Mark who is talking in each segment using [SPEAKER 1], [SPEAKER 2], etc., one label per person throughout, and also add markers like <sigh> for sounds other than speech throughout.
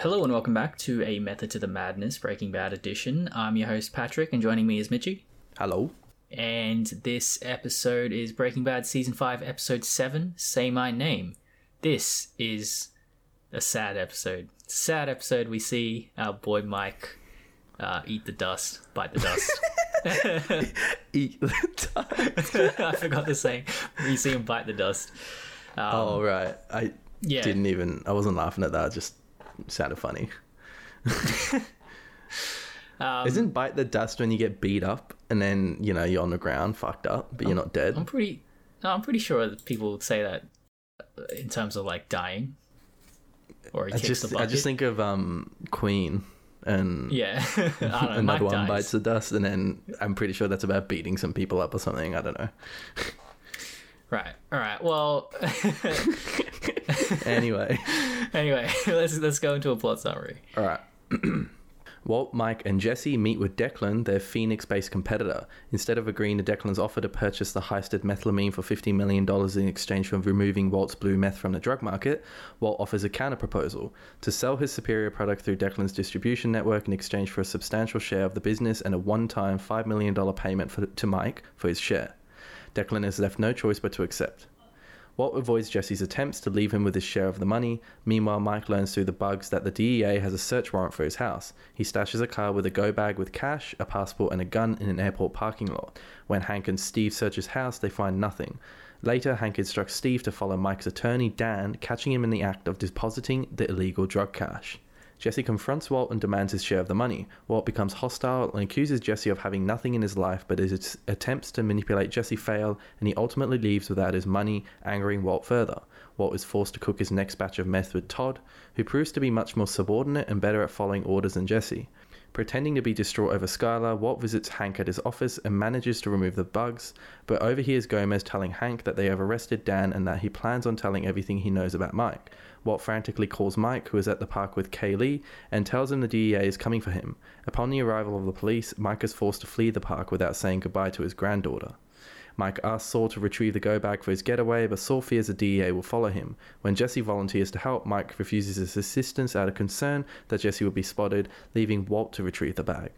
[SPEAKER 1] Hello and welcome back to a Method to the Madness Breaking Bad edition. I'm your host Patrick, and joining me is Mitchy.
[SPEAKER 2] Hello.
[SPEAKER 1] And this episode is Breaking Bad Season 5, Episode 7 Say My Name. This is a sad episode. Sad episode. We see our boy Mike uh, eat the dust, bite the dust. <laughs> <laughs>
[SPEAKER 2] Eat the dust.
[SPEAKER 1] I forgot the saying. We see him bite the dust. Um,
[SPEAKER 2] oh right. I
[SPEAKER 1] yeah.
[SPEAKER 2] didn't even. I wasn't laughing at that. It just sounded funny. <laughs>
[SPEAKER 1] Um,
[SPEAKER 2] Isn't bite the dust when you get beat up and then you know you're on the ground, fucked up, but you're not dead?
[SPEAKER 1] I'm pretty. No, I'm pretty sure that people say that in terms of like dying, or
[SPEAKER 2] I just. I just think of um Queen and
[SPEAKER 1] yeah, <laughs> don't <laughs> know.
[SPEAKER 2] another one
[SPEAKER 1] dies.
[SPEAKER 2] bites the dust, and then I'm pretty sure that's about beating some people up or something. I don't know.
[SPEAKER 1] Right. All right. Well,
[SPEAKER 2] Anyway, <laughs>
[SPEAKER 1] anyway, <laughs> let's let's go into a plot summary.
[SPEAKER 2] all right. <clears throat> Walt, Mike, and Jesse meet with Declan, their Phoenix based competitor. Instead of agreeing to Declan's offer to purchase the heisted methylamine for $50 million in exchange for removing Walt's blue meth from the drug market, Walt offers a counter proposal to sell his superior product through Declan's distribution network in exchange for a substantial share of the business and a one time $5 million payment for, to Mike for his share. Declan is left no choice but to accept. Walt avoids Jesse's attempts to leave him with his share of the money. Meanwhile, Mike learns through the bugs that the DEA has a search warrant for his house. He stashes a car with a go bag with cash, a passport, and a gun in an airport parking lot. When Hank and Steve search his house, they find nothing. Later, Hank instructs Steve to follow Mike's attorney, Dan, catching him in the act of depositing the illegal drug cash. Jesse confronts Walt and demands his share of the money. Walt becomes hostile and accuses Jesse of having nothing in his life, but his attempts to manipulate Jesse fail, and he ultimately leaves without his money, angering Walt further. Walt is forced to cook his next batch of meth with Todd, who proves to be much more subordinate and better at following orders than Jesse. Pretending to be distraught over Skyler, Walt visits Hank at his office and manages to remove the bugs, but overhears Gomez telling Hank that they have arrested Dan and that he plans on telling everything he knows about Mike. Walt frantically calls Mike, who is at the park with Kaylee, and tells him the DEA is coming for him. Upon the arrival of the police, Mike is forced to flee the park without saying goodbye to his granddaughter. Mike asks Saul to retrieve the go bag for his getaway, but Saul fears the DEA will follow him. When Jesse volunteers to help, Mike refuses his assistance out of concern that Jesse will be spotted, leaving Walt to retrieve the bag.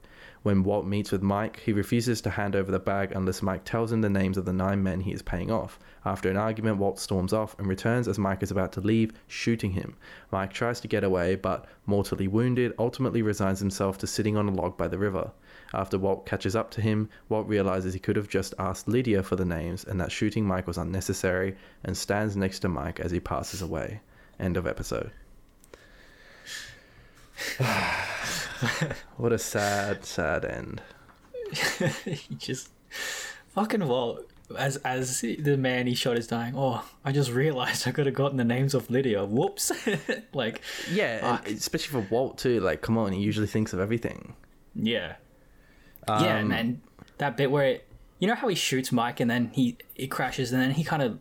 [SPEAKER 2] When Walt meets with Mike, he refuses to hand over the bag unless Mike tells him the names of the nine men he is paying off. After an argument, Walt storms off and returns as Mike is about to leave, shooting him. Mike tries to get away, but, mortally wounded, ultimately resigns himself to sitting on a log by the river. After Walt catches up to him, Walt realizes he could have just asked Lydia for the names and that shooting Mike was unnecessary and stands next to Mike as he passes away. End of episode. <laughs> what a sad, sad end. <laughs>
[SPEAKER 1] he just fucking Walt. As as the man he shot is dying. Oh, I just realized I could have gotten the names of Lydia. Whoops. <laughs> like,
[SPEAKER 2] Yeah, especially for Walt too. Like, come on, he usually thinks of everything.
[SPEAKER 1] yeah, yeah,
[SPEAKER 2] Um,
[SPEAKER 1] and then that bit where it, you know how he shoots Mike and then he it crashes and then he kind of,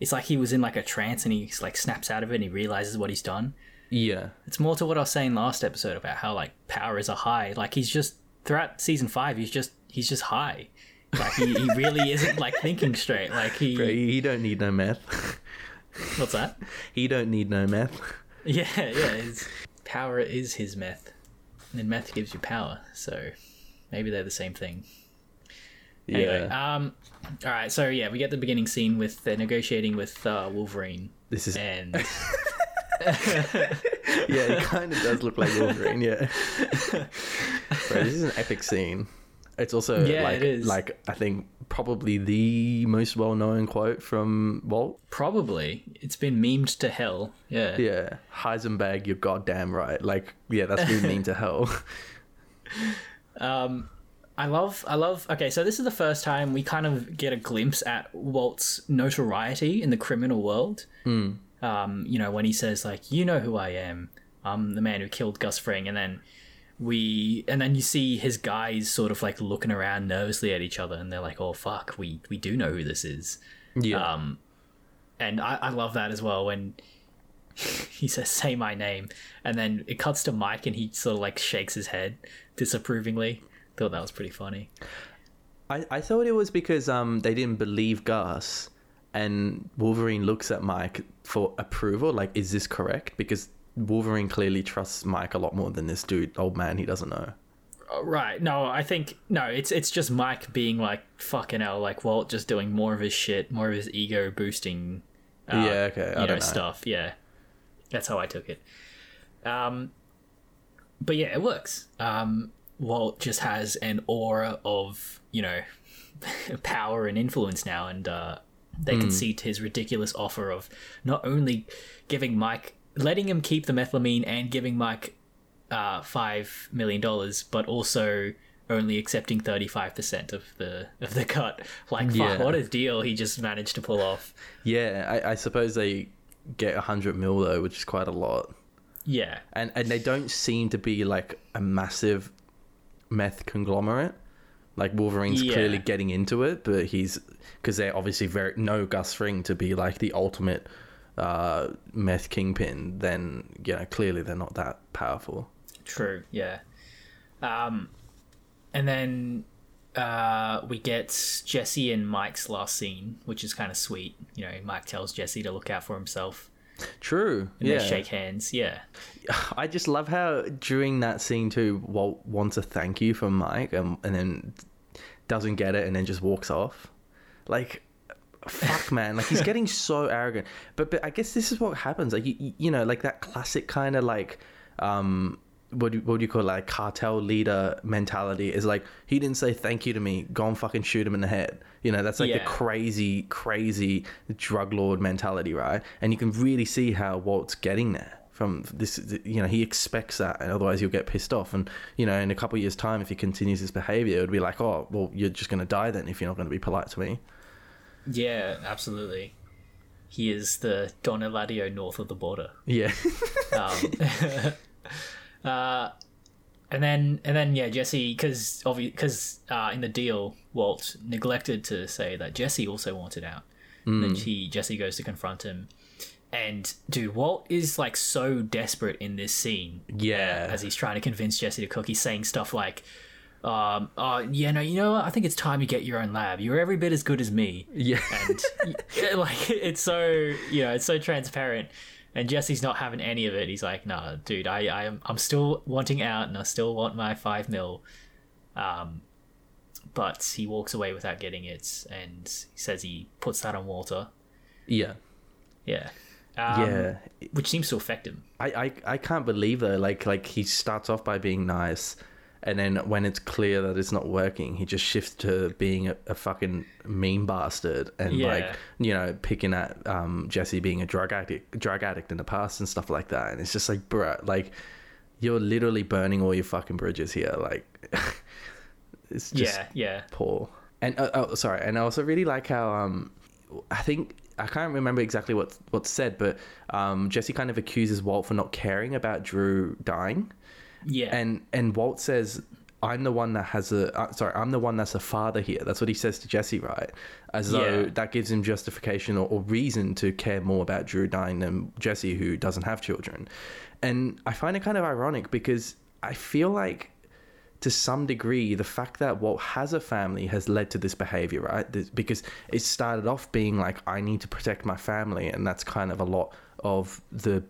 [SPEAKER 1] it's like he was in like a trance and he like snaps out of it and he realizes what he's done.
[SPEAKER 2] Yeah,
[SPEAKER 1] It's more to what I was saying last episode about how like power is a high. Like he's just throughout season five, he's just he's just high. Like he, he really <laughs> isn't like thinking straight. Like he,
[SPEAKER 2] Bro, he don't need no meth. <laughs>
[SPEAKER 1] what's that?
[SPEAKER 2] he don't need no meth. <laughs>
[SPEAKER 1] Yeah, yeah. His power is his meth, and then meth gives you power. So maybe they're the same thing. Anyway,
[SPEAKER 2] Yeah,
[SPEAKER 1] um, all right. So yeah, we get the beginning scene with they're negotiating with uh, Wolverine,
[SPEAKER 2] this is
[SPEAKER 1] and <laughs>
[SPEAKER 2] yeah, it kind of does look like Wolverine. Yeah, Bro, this is an epic scene. It's also
[SPEAKER 1] Yeah,
[SPEAKER 2] like
[SPEAKER 1] it
[SPEAKER 2] like I think probably the most well-known quote from Walt.
[SPEAKER 1] probably it's been memed to hell. Yeah.
[SPEAKER 2] Yeah, Heisenberg, you're goddamn right. Like, yeah, that's been mean to hell. <laughs>
[SPEAKER 1] Um, I love, I love. Okay, so this is the first time we kind of get a glimpse at Walt's notoriety in the criminal world. Um, you know, when he says like, "You know who I am. I'm the man who killed Gus Fring," and then we, and then you see his guys sort of like looking around nervously at each other, and they're like, "Oh fuck, we we do know who this is."
[SPEAKER 2] Yeah,
[SPEAKER 1] Um, and I, I love that as well when <laughs> he says, "Say my name," and then it cuts to Mike, and he sort of like shakes his head disapprovingly. Thought that was pretty funny.
[SPEAKER 2] I, I thought it was because um they didn't believe Gus, and Wolverine looks at Mike for approval. Like, is this correct? Because Wolverine clearly trusts Mike a lot more than this dude, old man he doesn't know.
[SPEAKER 1] Oh, right. No, I think no. It's it's just Mike being like fucking hell, like Walt just doing more of his shit, more of his ego boosting. uh,
[SPEAKER 2] yeah, okay. I
[SPEAKER 1] you
[SPEAKER 2] don't
[SPEAKER 1] know,
[SPEAKER 2] know.
[SPEAKER 1] stuff. Yeah, that's how I took it. Um, but yeah, it works. Um, Walt just has an aura of you know <laughs> power and influence now, and uh, they concede his ridiculous offer of not only giving Mike, letting him keep the methylamine, and giving Mike uh, five million dollars, but also only accepting thirty five percent of the of the cut. Like, fuck, what a deal he just managed to pull off.
[SPEAKER 2] Yeah, I, I suppose they get a hundred mil though, which is quite a lot.
[SPEAKER 1] Yeah,
[SPEAKER 2] And and they don't seem to be like a massive meth conglomerate. Like Wolverine's
[SPEAKER 1] Yeah.
[SPEAKER 2] clearly getting into it, but he's because they're obviously very no Gus Fring to be like the ultimate uh, meth kingpin. Then you know clearly they're not that powerful.
[SPEAKER 1] True, yeah. Um, and then uh, we get Jesse and Mike's last scene, which is kind of sweet. You know, Mike tells Jesse to look out for himself,
[SPEAKER 2] True.
[SPEAKER 1] and
[SPEAKER 2] yeah.
[SPEAKER 1] they shake hands. Yeah, <sighs>
[SPEAKER 2] I just love how during that scene too, Walt wants a thank you from Mike, and, and then doesn't get it, and then just walks off. Like, fuck, <laughs> man! Like he's getting so arrogant. But but I guess this is what happens. Like you, you know, like that classic kind of like um. What do, what do you call it? Like cartel leader mentality is like he didn't say thank you to me. Go and fucking shoot him in the head. You know that's like the crazy, crazy drug lord mentality, right? And you can really see how Walt's getting there from this. You know, he expects that, and otherwise he'll get pissed off. And you know, in a couple of years' time, if he continues his behavior, it would be like, oh, well, you're just going to die then if you're not going to be polite to me.
[SPEAKER 1] yeah, absolutely. He is the Don Eladio north of the border.
[SPEAKER 2] Yeah,
[SPEAKER 1] Um, <laughs> <laughs> uh, and then and then yeah, Jesse because because uh, in the deal, Walt neglected to say that Jesse also wanted out. Then he Jesse goes to confront him, and dude, Walt is like so desperate in this scene.
[SPEAKER 2] Yeah.
[SPEAKER 1] uh, as he's trying to convince Jesse to cook, he's saying stuff like. Um, oh, yeah, no, you know what? I think it's time you get your own lab. You're every bit as good as me
[SPEAKER 2] yeah,
[SPEAKER 1] and <laughs> like it's so you know it's so transparent and jesse's not having any of it. He's like nah dude i i am i'm still wanting out and i still want my five mil. Um but he walks away without getting it and he says he puts that on walter.
[SPEAKER 2] Yeah,
[SPEAKER 1] yeah. Um,
[SPEAKER 2] yeah.
[SPEAKER 1] which seems to affect him.
[SPEAKER 2] I, I I can't believe though. Like like he starts off by being nice, and then when it's clear that it's not working, he just shifts to being a, a fucking mean bastard and
[SPEAKER 1] Yeah.
[SPEAKER 2] like you know picking at um, Jesse being a drug addict, drug addict in the past and stuff like that. And it's just like, bruh, like you're literally burning all your fucking bridges here. Like <laughs> it's just
[SPEAKER 1] yeah yeah
[SPEAKER 2] poor. And uh, oh, sorry, and I also really like how um, I think I can't remember exactly what what's said, but um, Jesse kind of accuses Walt for not caring about Drew dying,
[SPEAKER 1] yeah
[SPEAKER 2] and and Walt says. I'm the one that has a uh, sorry. I'm the one that's a father here. That's what he says to Jesse, right? As though
[SPEAKER 1] Yeah.
[SPEAKER 2] that gives him justification or, or reason to care more about Drew dying than Jesse, who doesn't have children. And I find it kind of ironic because I feel like to some degree, the fact that Walt has a family has led to this behavior, right? This, because it started off being like, I need to protect my family, and that's kind of a lot of the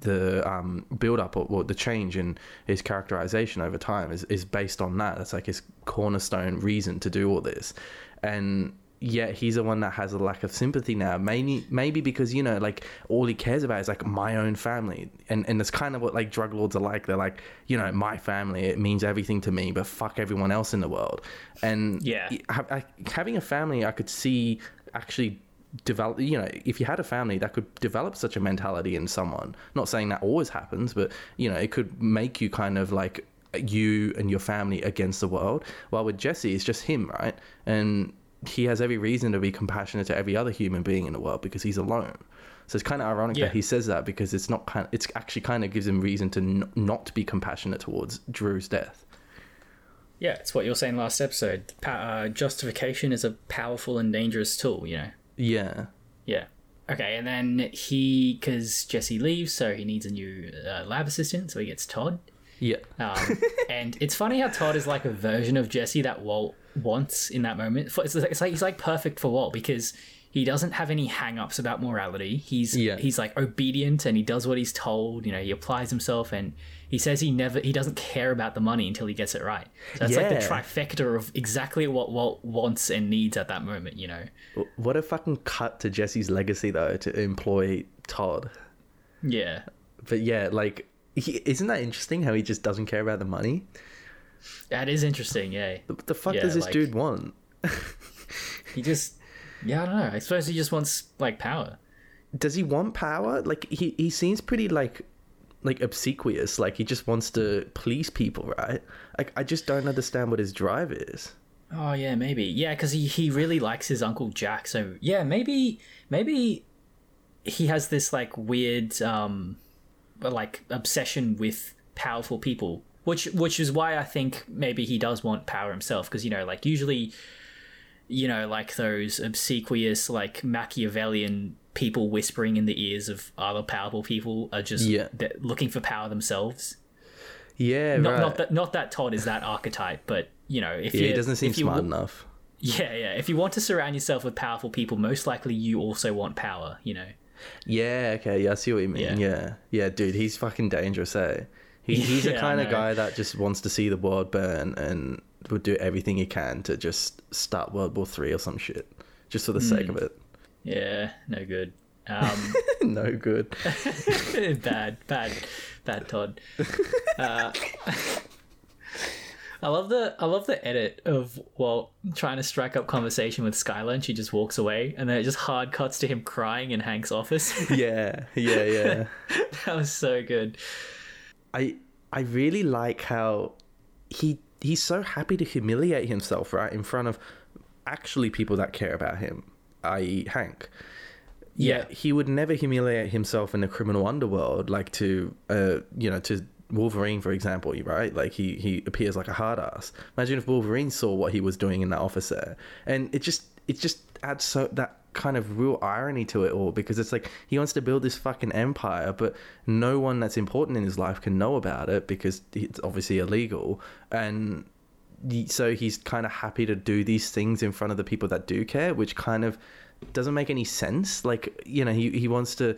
[SPEAKER 2] the um, build up or, or the change in his characterization over time is, is based on that. That's like his cornerstone reason to do all this, and yet he's the one that has a lack of sympathy now. Maybe maybe because you know like all he cares about is like my own family, and and it's kind of what like drug lords are like. They're like you know my family it means everything to me, but fuck everyone else in the world. And
[SPEAKER 1] Yeah.
[SPEAKER 2] I, having a family, I could see actually develop you know if you had a family that could develop such a mentality in someone. Not saying that always happens but you know it could make you kind of like you and your family against the world. While with jesse it's just him right? And he has every reason to be compassionate to every other human being in the world because he's alone. So it's kind of ironic
[SPEAKER 1] Yeah.
[SPEAKER 2] that he says that because it's not kind of, it's actually kind of gives him reason to n- not be compassionate towards drew's death.
[SPEAKER 1] Yeah it's what you were saying last episode. Pa- uh, justification is a powerful and dangerous tool you know
[SPEAKER 2] yeah
[SPEAKER 1] Yeah. Okay, and then he, because Jesse leaves, so he needs a new uh, lab assistant, so he gets Todd.
[SPEAKER 2] yeah
[SPEAKER 1] Um, <laughs> and it's funny how Todd is like a version of Jesse that Walt wants in that moment. It's like, it's like he's like perfect for Walt because he doesn't have any hang-ups about morality. He's
[SPEAKER 2] Yeah.
[SPEAKER 1] he's like obedient and he does what he's told. You know, he applies himself and he says he never he doesn't care about the money until he gets it right. So that's like the
[SPEAKER 2] Yeah.
[SPEAKER 1] trifecta of exactly what Walt wants and needs at that moment. You know.
[SPEAKER 2] What a fucking cut to Jesse's legacy though to employ Todd.
[SPEAKER 1] Yeah.
[SPEAKER 2] But yeah, like he, isn't that interesting how he just doesn't care about the money?
[SPEAKER 1] That is interesting. Yeah.
[SPEAKER 2] What the fuck
[SPEAKER 1] Yeah,
[SPEAKER 2] does this
[SPEAKER 1] like-
[SPEAKER 2] dude want? <laughs>
[SPEAKER 1] He just yeah I don't know. I suppose he just wants like power.
[SPEAKER 2] Does he want power? Like he he seems pretty like like obsequious. Like he just wants to please people, right? Like I just don't understand what his drive is.
[SPEAKER 1] Oh yeah, maybe. Yeah, because he, he really likes his uncle Jack. So yeah, maybe maybe he has this like weird um like obsession with powerful people, which which is why I think maybe he does want power himself. Because you know, like usually, you know, like those obsequious like Machiavellian people whispering in the ears of other powerful people are just
[SPEAKER 2] Yeah.
[SPEAKER 1] looking for power themselves.
[SPEAKER 2] Yeah,
[SPEAKER 1] Not,
[SPEAKER 2] right.
[SPEAKER 1] not that not that Todd is that archetype, but you know, if
[SPEAKER 2] yeah, he doesn't seem smart
[SPEAKER 1] w-
[SPEAKER 2] enough.
[SPEAKER 1] yeah, yeah. If you want to surround yourself with powerful people, most likely you also want power, you know?
[SPEAKER 2] Yeah, okay, yeah, I see what you mean.
[SPEAKER 1] Yeah.
[SPEAKER 2] Yeah, yeah, dude, he's fucking dangerous, eh? He, <laughs> he's the
[SPEAKER 1] Yeah, I
[SPEAKER 2] kind of guy that just wants to see the world burn and would do everything he can to just start World War Three or some shit, just for the sake
[SPEAKER 1] Hmm.
[SPEAKER 2] of it.
[SPEAKER 1] Yeah, no good. Um, <laughs>
[SPEAKER 2] no good. <laughs>
[SPEAKER 1] bad, bad, bad Todd. <laughs> Uh, I love the I love the edit of Walt trying to strike up conversation with Skyler and she just walks away and then it just hard cuts to him crying in Hank's office.
[SPEAKER 2] yeah, yeah, yeah.
[SPEAKER 1] that was so good.
[SPEAKER 2] I I really like how he he's so happy to humiliate himself right in front of actually people that care about him, i.e. Hank.
[SPEAKER 1] Yeah.
[SPEAKER 2] Yet he would never humiliate himself in the criminal underworld, like to uh you know to Wolverine, for example, right? Like he he appears like a hard ass. Imagine if Wolverine saw what he was doing in that office there, and it just it just adds so that kind of real irony to it all because it's like he wants to build this fucking empire, but no one that's important in his life can know about it because it's obviously illegal, and so he's kind of happy to do these things in front of the people that do care, which kind of doesn't make any sense. Like you know, he he wants to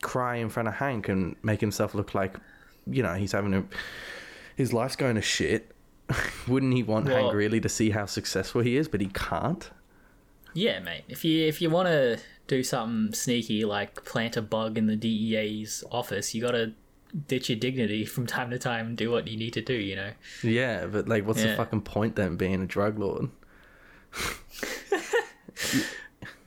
[SPEAKER 2] cry in front of Hank and make himself look like, you know, he's having a his life's going to shit. <laughs> Wouldn't he want Hank really to see how successful he is, but he can't?
[SPEAKER 1] Yeah, mate. If you if you want to do something sneaky like plant a bug in the DEA's office, you got to ditch your dignity <laughs> from time to time and do what you need to do, you know.
[SPEAKER 2] Yeah, but like, what's the fucking point then being a drug lord? <laughs>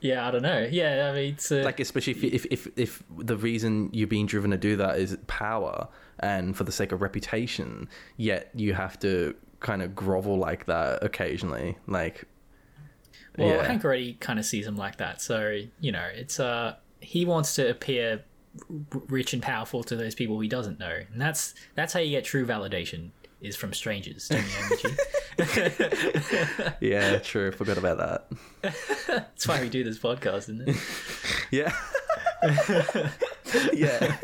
[SPEAKER 1] Yeah, I don't know. Yeah, I mean, it's uh,
[SPEAKER 2] Like, especially if, if if if the reason you're being driven to do that is power and for the sake of reputation, yet you have to kind of grovel like that occasionally. Like,
[SPEAKER 1] well,
[SPEAKER 2] yeah.
[SPEAKER 1] Hank already kind of sees him like that, so you know, it's uh, he wants to appear r- rich and powerful to those people he doesn't know, and that's that's how you get true validation is from strangers. Don't you, know, Mitchie? <laughs> <laughs>
[SPEAKER 2] yeah, true. Forgot about that.
[SPEAKER 1] That's why we do this podcast, isn't it? <laughs>
[SPEAKER 2] Yeah. yeah.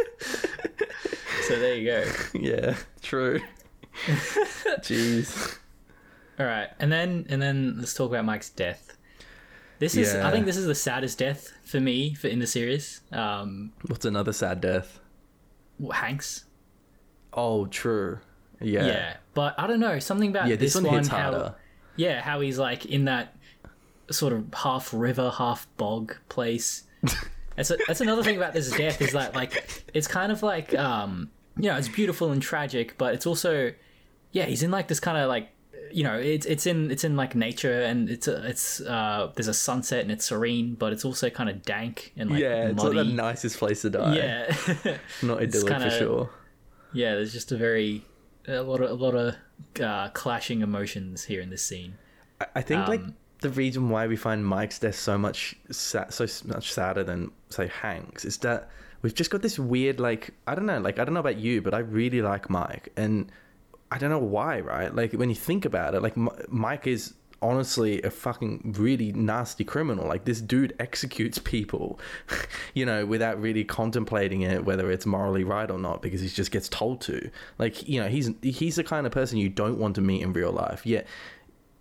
[SPEAKER 1] So there you go.
[SPEAKER 2] Yeah. True. Jeez.
[SPEAKER 1] All right, and then and then let's talk about Mike's death. This is,
[SPEAKER 2] Yeah.
[SPEAKER 1] I think, this is the saddest death for me for in the series. Um,
[SPEAKER 2] What's another sad death?
[SPEAKER 1] Hanks.
[SPEAKER 2] Oh, true. Yeah.
[SPEAKER 1] Yeah. but I don't know something about
[SPEAKER 2] Yeah,
[SPEAKER 1] this,
[SPEAKER 2] this one hits
[SPEAKER 1] how,
[SPEAKER 2] harder.
[SPEAKER 1] Yeah, how he's like in that sort of half river, half bog place. <laughs> that's a, that's another thing about this death is that like it's kind of like um you know it's beautiful and tragic, but it's also yeah he's in like this kind of like you know it's it's in it's in like nature and it's a, it's uh there's a sunset and it's serene, but it's also kind of dank and like
[SPEAKER 2] yeah, it's
[SPEAKER 1] muddy.
[SPEAKER 2] not the nicest place to die.
[SPEAKER 1] yeah. <laughs>
[SPEAKER 2] Not idyllic
[SPEAKER 1] kinda-
[SPEAKER 2] for sure.
[SPEAKER 1] Yeah, there's just a very a lot of a lot of uh, clashing emotions here in this scene.
[SPEAKER 2] I- I think like
[SPEAKER 1] Um,
[SPEAKER 2] the reason why we find Mike's death so much sa- so much sadder than say Hank's is that we've just got this weird like I don't know like I don't know about you but I really like Mike and I don't know why right? Like when you think about it like M- Mike is honestly a fucking really nasty criminal. Like this dude executes people <laughs> you know without really contemplating it whether it's morally right or not because he just gets told to. Like you know he's he's the kind of person you don't want to meet in real life. Yet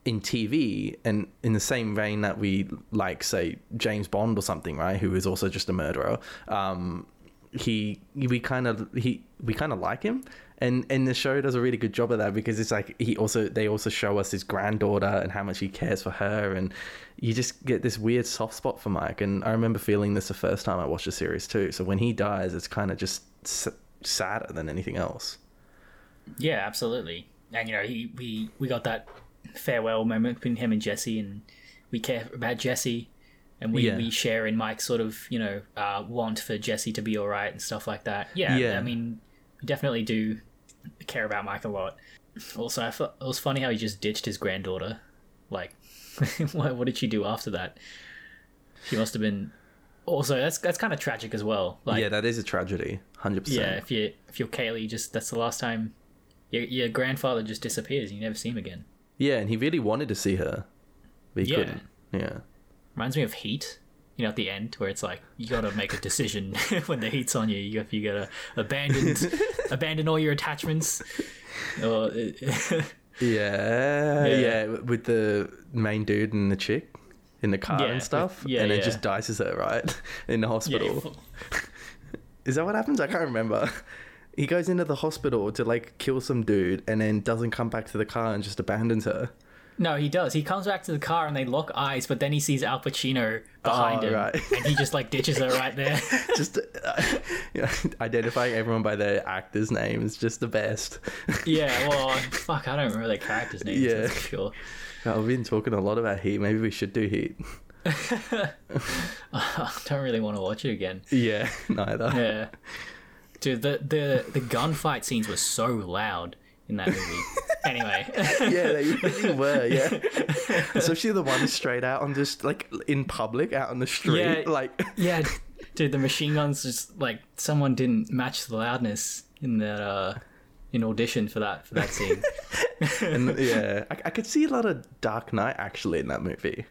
[SPEAKER 2] in TV and in the same vein that we like say James Bond or something, right, who is also just a murderer. Um, he we kind of he we kind of like him. And and the show does a really good job of that because it's like he also they also show us his granddaughter and how much he cares for her. And you just get this weird soft spot for Mike. And I remember feeling this the first time I watched the series too. So when he dies it's kind of just s- sadder than anything else.
[SPEAKER 1] Yeah, absolutely. And you know, he we we got that farewell moment between him and Jesse, and we care about Jesse, and we,
[SPEAKER 2] Yeah.
[SPEAKER 1] we share in Mike's sort of you know uh, want for Jesse to be all right and stuff like that. Yeah,
[SPEAKER 2] Yeah.
[SPEAKER 1] I mean, we definitely do care about Mike a lot. Also, I thought it was funny how he just ditched his granddaughter. Like, <laughs> what, what did she do after that? She must have been. Also, that's that's kind of tragic as well. Like,
[SPEAKER 2] yeah that is a tragedy 100%
[SPEAKER 1] yeah, if you if you're Kaylee, just that's the last time your your grandfather just disappears. and You never see him again.
[SPEAKER 2] yeah and he really wanted to see her but he
[SPEAKER 1] Yeah.
[SPEAKER 2] couldn't yeah
[SPEAKER 1] Reminds me of Heat. You know, at the end where it's like you got to make a decision <laughs> when the heat's on you. You got you got to abandon <laughs> abandon all your attachments. Or uh, <laughs>
[SPEAKER 2] Yeah,
[SPEAKER 1] Yeah.
[SPEAKER 2] yeah, with the main dude and the chick in the car
[SPEAKER 1] Yeah,
[SPEAKER 2] and stuff,
[SPEAKER 1] yeah,
[SPEAKER 2] and it just dices her right in the
[SPEAKER 1] yeah,
[SPEAKER 2] hospital. Is that what happens? I can't remember. He goes into the hospital to like kill some dude, and then doesn't come back to the car and just abandons her.
[SPEAKER 1] No, he does. He comes back to the car and they lock eyes, but then he sees Al Pacino behind
[SPEAKER 2] Oh,
[SPEAKER 1] him,
[SPEAKER 2] right.
[SPEAKER 1] and he just like ditches her right there. <laughs>
[SPEAKER 2] Just uh, you <laughs> know, identifying everyone by their actors' names, is just the best.
[SPEAKER 1] yeah, well, <laughs> fuck, I don't remember their characters' names.
[SPEAKER 2] Yeah.
[SPEAKER 1] for sure.
[SPEAKER 2] Oh, We've been talking a lot about Heat. Maybe we should do Heat.
[SPEAKER 1] I don't really want to watch it again.
[SPEAKER 2] Yeah, neither.
[SPEAKER 1] Yeah. Dude, the, the, the gunfight scenes were so loud in that movie. <laughs> anyway.
[SPEAKER 2] yeah, they <laughs> really were. Yeah, <laughs> especially the one straight out on just like in public, out on the street.
[SPEAKER 1] Yeah.
[SPEAKER 2] Like,
[SPEAKER 1] yeah, dude, the machine guns just like someone didn't match the loudness in that uh in audition for that for that scene.
[SPEAKER 2] and yeah, I, I could see a lot of Dark Knight actually in that movie,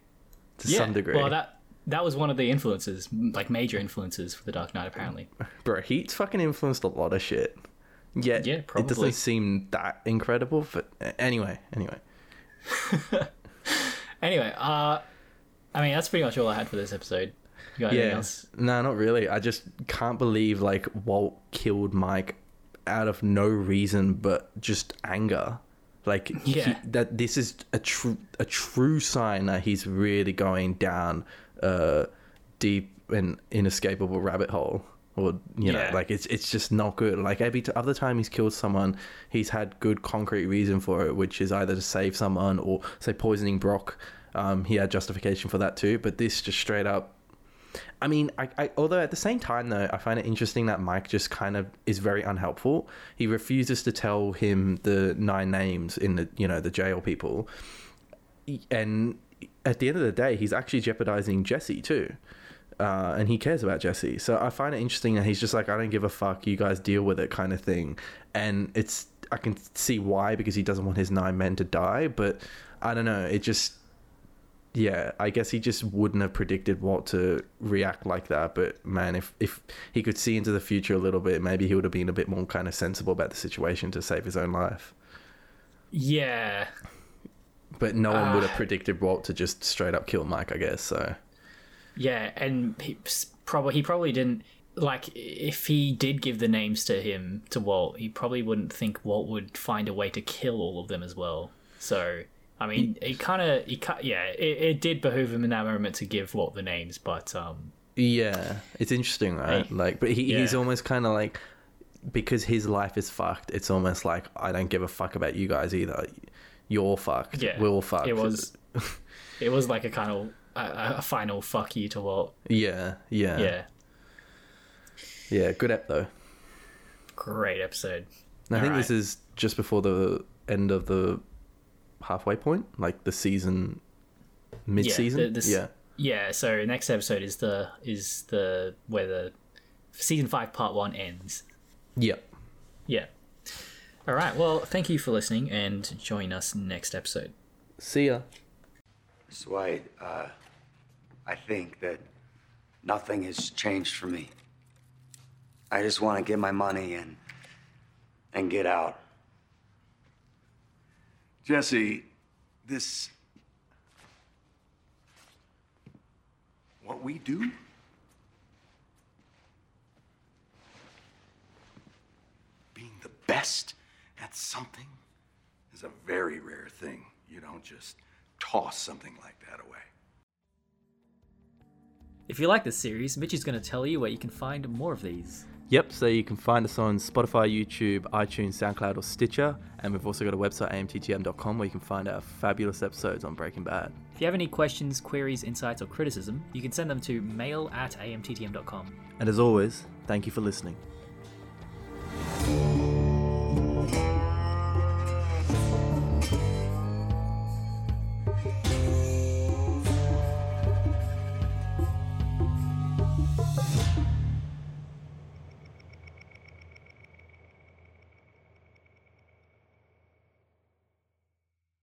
[SPEAKER 2] to
[SPEAKER 1] yeah.
[SPEAKER 2] some degree.
[SPEAKER 1] Well, that that was one of the influences, like major influences for the Dark Knight apparently.
[SPEAKER 2] Bro, Heat's fucking influenced a lot of shit. Yet,
[SPEAKER 1] Yeah,
[SPEAKER 2] it doesn't seem that incredible. But uh, anyway, anyway, <laughs>
[SPEAKER 1] Anyway, uh I mean, that's pretty much all I had for this episode. You got
[SPEAKER 2] yeah,
[SPEAKER 1] else?
[SPEAKER 2] no, not really. I just can't believe like Walt killed Mike out of no reason but just anger. Like <laughs> he- that this is a true a true sign that he's really going down a deep and inescapable rabbit hole. Or you know,
[SPEAKER 1] Yeah.
[SPEAKER 2] like it's it's just not good. Like every t- other time he's killed someone, he's had good concrete reason for it, which is either to save someone or say poisoning Brock. Um, he had justification for that too, but this just straight up I mean, I, I although at the same time though, I find it interesting that Mike just kind of is very unhelpful. He refuses to tell him the nine names in the you know the jail people, and at the end of the day, he's actually jeopardizing Jesse too. Uh, and he cares about Jesse, so I find it interesting that he's just like, I don't give a fuck, you guys deal with it, kind of thing. And it's I can see why because he doesn't want his nine men to die, but I don't know, it just yeah, I guess he just wouldn't have predicted Walt to react like that. But man, if if he could see into the future a little bit, maybe he would have been a bit more kind of sensible about the situation to save his own life.
[SPEAKER 1] Yeah.
[SPEAKER 2] But no one would have
[SPEAKER 1] Ah.
[SPEAKER 2] predicted Walt to just straight up kill Mike, I guess. So
[SPEAKER 1] Yeah, and he probably he probably didn't like if he did give the names to him to Walt, he probably wouldn't think Walt would find a way to kill all of them as well. So I mean, he kind of he cut yeah, it, it did behoove him in that moment to give Walt the names, but um
[SPEAKER 2] yeah, it's interesting, right?
[SPEAKER 1] Hey.
[SPEAKER 2] Like, but he, he's almost kind of like because his life is fucked. It's almost like I don't give a fuck about you guys either. You're fucked.
[SPEAKER 1] yeah,
[SPEAKER 2] We're all fucked.
[SPEAKER 1] It was <laughs> it was like a kind of a, a final fuck you to Walt.
[SPEAKER 2] Yeah, yeah,
[SPEAKER 1] Yeah,
[SPEAKER 2] yeah. Good ep though.
[SPEAKER 1] great episode.
[SPEAKER 2] I think
[SPEAKER 1] Alright.
[SPEAKER 2] this is just before the end of the halfway point, like the season, mid-season.
[SPEAKER 1] Yeah, the- this-
[SPEAKER 2] yeah,
[SPEAKER 1] Yeah, so next episode is the is the where the season five part one ends.
[SPEAKER 2] yeah.
[SPEAKER 1] Yeah. All right. Well, thank you for listening and join us next episode.
[SPEAKER 2] See ya.
[SPEAKER 3] Miss White, uh, I think that nothing has changed for me. I just want to get my money and and get out.
[SPEAKER 4] Jesse, this what we do? Being the best at something is a very rare thing. You don't just toss something like that away.
[SPEAKER 1] If you like this series, Mitch is going to tell you where you can find more of these.
[SPEAKER 2] Yep, so you can find us on Spotify, YouTube, iTunes, SoundCloud, or Stitcher. And we've also got a website, amttm.com, where you can find our fabulous episodes on Breaking Bad.
[SPEAKER 1] If you have any questions, queries, insights, or criticism, you can send them to mail at amttm.com.
[SPEAKER 2] And as always, thank you for listening.